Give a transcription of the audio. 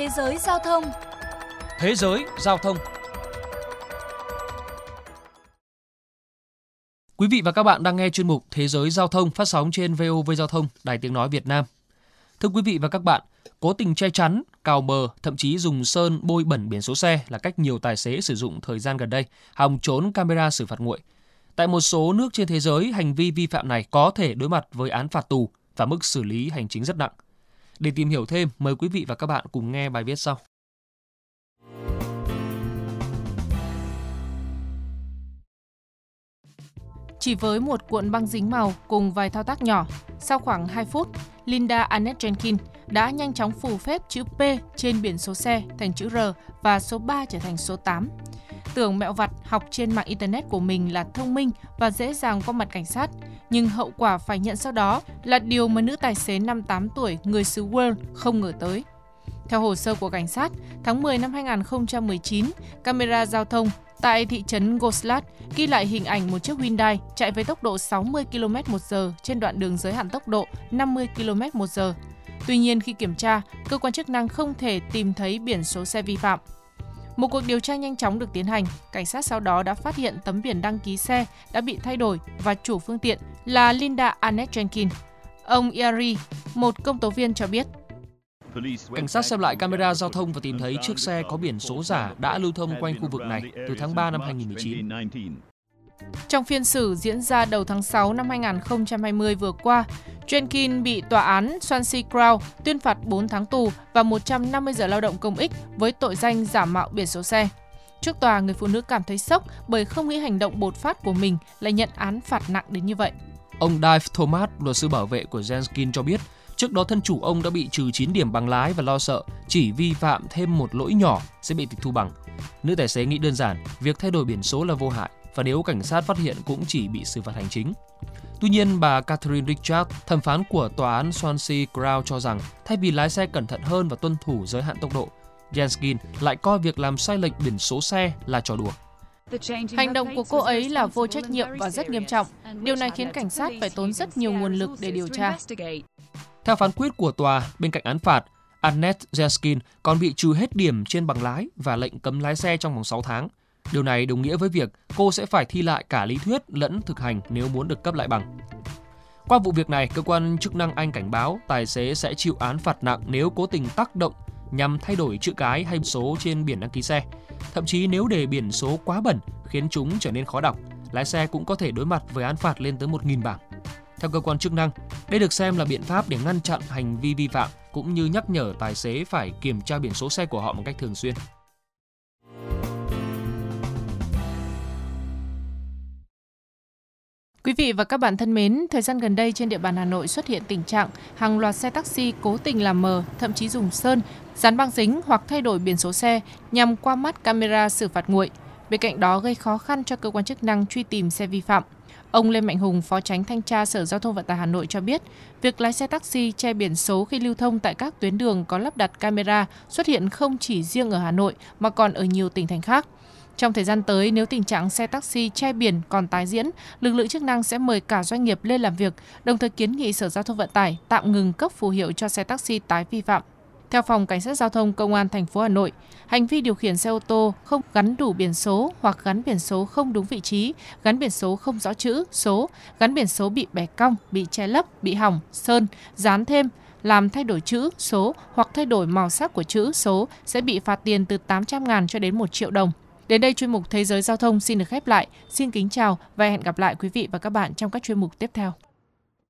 Thế giới giao thông Thế giới giao thông Quý vị và các bạn đang nghe chuyên mục Thế giới giao thông phát sóng trên VOV Giao thông, Đài Tiếng Nói Việt Nam. Thưa quý vị và các bạn, cố tình che chắn, cào bờ thậm chí dùng sơn bôi bẩn biển số xe là cách nhiều tài xế sử dụng thời gian gần đây, hòng trốn camera xử phạt nguội. Tại một số nước trên thế giới, hành vi vi phạm này có thể đối mặt với án phạt tù và mức xử lý hành chính rất nặng. Để tìm hiểu thêm, mời quý vị và các bạn cùng nghe bài viết sau. Chỉ với một cuộn băng dính màu cùng vài thao tác nhỏ, sau khoảng 2 phút, Linda Annette Jenkins đã nhanh chóng phủ phép chữ P trên biển số xe thành chữ R và số 3 trở thành số 8. Tưởng mẹo vặt học trên mạng Internet của mình là thông minh và dễ dàng qua mặt cảnh sát, nhưng hậu quả phải nhận sau đó là điều mà nữ tài xế 58 tuổi người xứ Wales không ngờ tới. Theo hồ sơ của cảnh sát, tháng 10 năm 2019, camera giao thông tại thị trấn Goslat ghi lại hình ảnh một chiếc Hyundai chạy với tốc độ 60 km/h trên đoạn đường giới hạn tốc độ 50 km/h. Tuy nhiên khi kiểm tra, cơ quan chức năng không thể tìm thấy biển số xe vi phạm. Một cuộc điều tra nhanh chóng được tiến hành, cảnh sát sau đó đã phát hiện tấm biển đăng ký xe đã bị thay đổi và chủ phương tiện là Linda Annette Jenkins. Ông Yari, một công tố viên cho biết. Cảnh sát xem lại camera giao thông và tìm thấy chiếc xe có biển số giả đã lưu thông quanh khu vực này từ tháng 3 năm 2019. Trong phiên xử diễn ra đầu tháng 6 năm 2020 vừa qua, Jenkins bị tòa án Swansea Crown tuyên phạt 4 tháng tù và 150 giờ lao động công ích với tội danh giả mạo biển số xe. Trước tòa, người phụ nữ cảm thấy sốc bởi không nghĩ hành động bột phát của mình lại nhận án phạt nặng đến như vậy. Ông Dave Thomas, luật sư bảo vệ của Jenkins cho biết, trước đó thân chủ ông đã bị trừ 9 điểm bằng lái và lo sợ chỉ vi phạm thêm một lỗi nhỏ sẽ bị tịch thu bằng. Nữ tài xế nghĩ đơn giản, việc thay đổi biển số là vô hại và nếu cảnh sát phát hiện cũng chỉ bị xử phạt hành chính. Tuy nhiên, bà Catherine Richard, thẩm phán của tòa án Swansea Crown cho rằng thay vì lái xe cẩn thận hơn và tuân thủ giới hạn tốc độ, Jenskin lại coi việc làm sai lệch biển số xe là trò đùa. Hành động của cô ấy là vô trách nhiệm và rất nghiêm trọng. Điều này khiến cảnh sát phải tốn rất nhiều nguồn lực để điều tra. Theo phán quyết của tòa, bên cạnh án phạt, Annette Jeskin còn bị trừ hết điểm trên bằng lái và lệnh cấm lái xe trong vòng 6 tháng. Điều này đồng nghĩa với việc cô sẽ phải thi lại cả lý thuyết lẫn thực hành nếu muốn được cấp lại bằng. Qua vụ việc này, cơ quan chức năng Anh cảnh báo tài xế sẽ chịu án phạt nặng nếu cố tình tác động nhằm thay đổi chữ cái hay số trên biển đăng ký xe. Thậm chí nếu để biển số quá bẩn khiến chúng trở nên khó đọc, lái xe cũng có thể đối mặt với án phạt lên tới 1.000 bảng. Theo cơ quan chức năng, đây được xem là biện pháp để ngăn chặn hành vi vi phạm cũng như nhắc nhở tài xế phải kiểm tra biển số xe của họ một cách thường xuyên. Quý vị và các bạn thân mến, thời gian gần đây trên địa bàn Hà Nội xuất hiện tình trạng hàng loạt xe taxi cố tình làm mờ, thậm chí dùng sơn, dán băng dính hoặc thay đổi biển số xe nhằm qua mắt camera xử phạt nguội. Bên cạnh đó gây khó khăn cho cơ quan chức năng truy tìm xe vi phạm. Ông Lê Mạnh Hùng, Phó Tránh Thanh tra Sở Giao thông Vận tải Hà Nội cho biết, việc lái xe taxi che biển số khi lưu thông tại các tuyến đường có lắp đặt camera xuất hiện không chỉ riêng ở Hà Nội mà còn ở nhiều tỉnh thành khác. Trong thời gian tới, nếu tình trạng xe taxi che biển còn tái diễn, lực lượng chức năng sẽ mời cả doanh nghiệp lên làm việc, đồng thời kiến nghị Sở Giao thông Vận tải tạm ngừng cấp phù hiệu cho xe taxi tái vi phạm. Theo phòng cảnh sát giao thông công an thành phố Hà Nội, hành vi điều khiển xe ô tô không gắn đủ biển số hoặc gắn biển số không đúng vị trí, gắn biển số không rõ chữ, số, gắn biển số bị bẻ cong, bị che lấp, bị hỏng, sơn, dán thêm, làm thay đổi chữ, số hoặc thay đổi màu sắc của chữ, số sẽ bị phạt tiền từ 800 ngàn cho đến 1 triệu đồng. Đến đây chuyên mục Thế giới Giao thông xin được khép lại. Xin kính chào và hẹn gặp lại quý vị và các bạn trong các chuyên mục tiếp theo.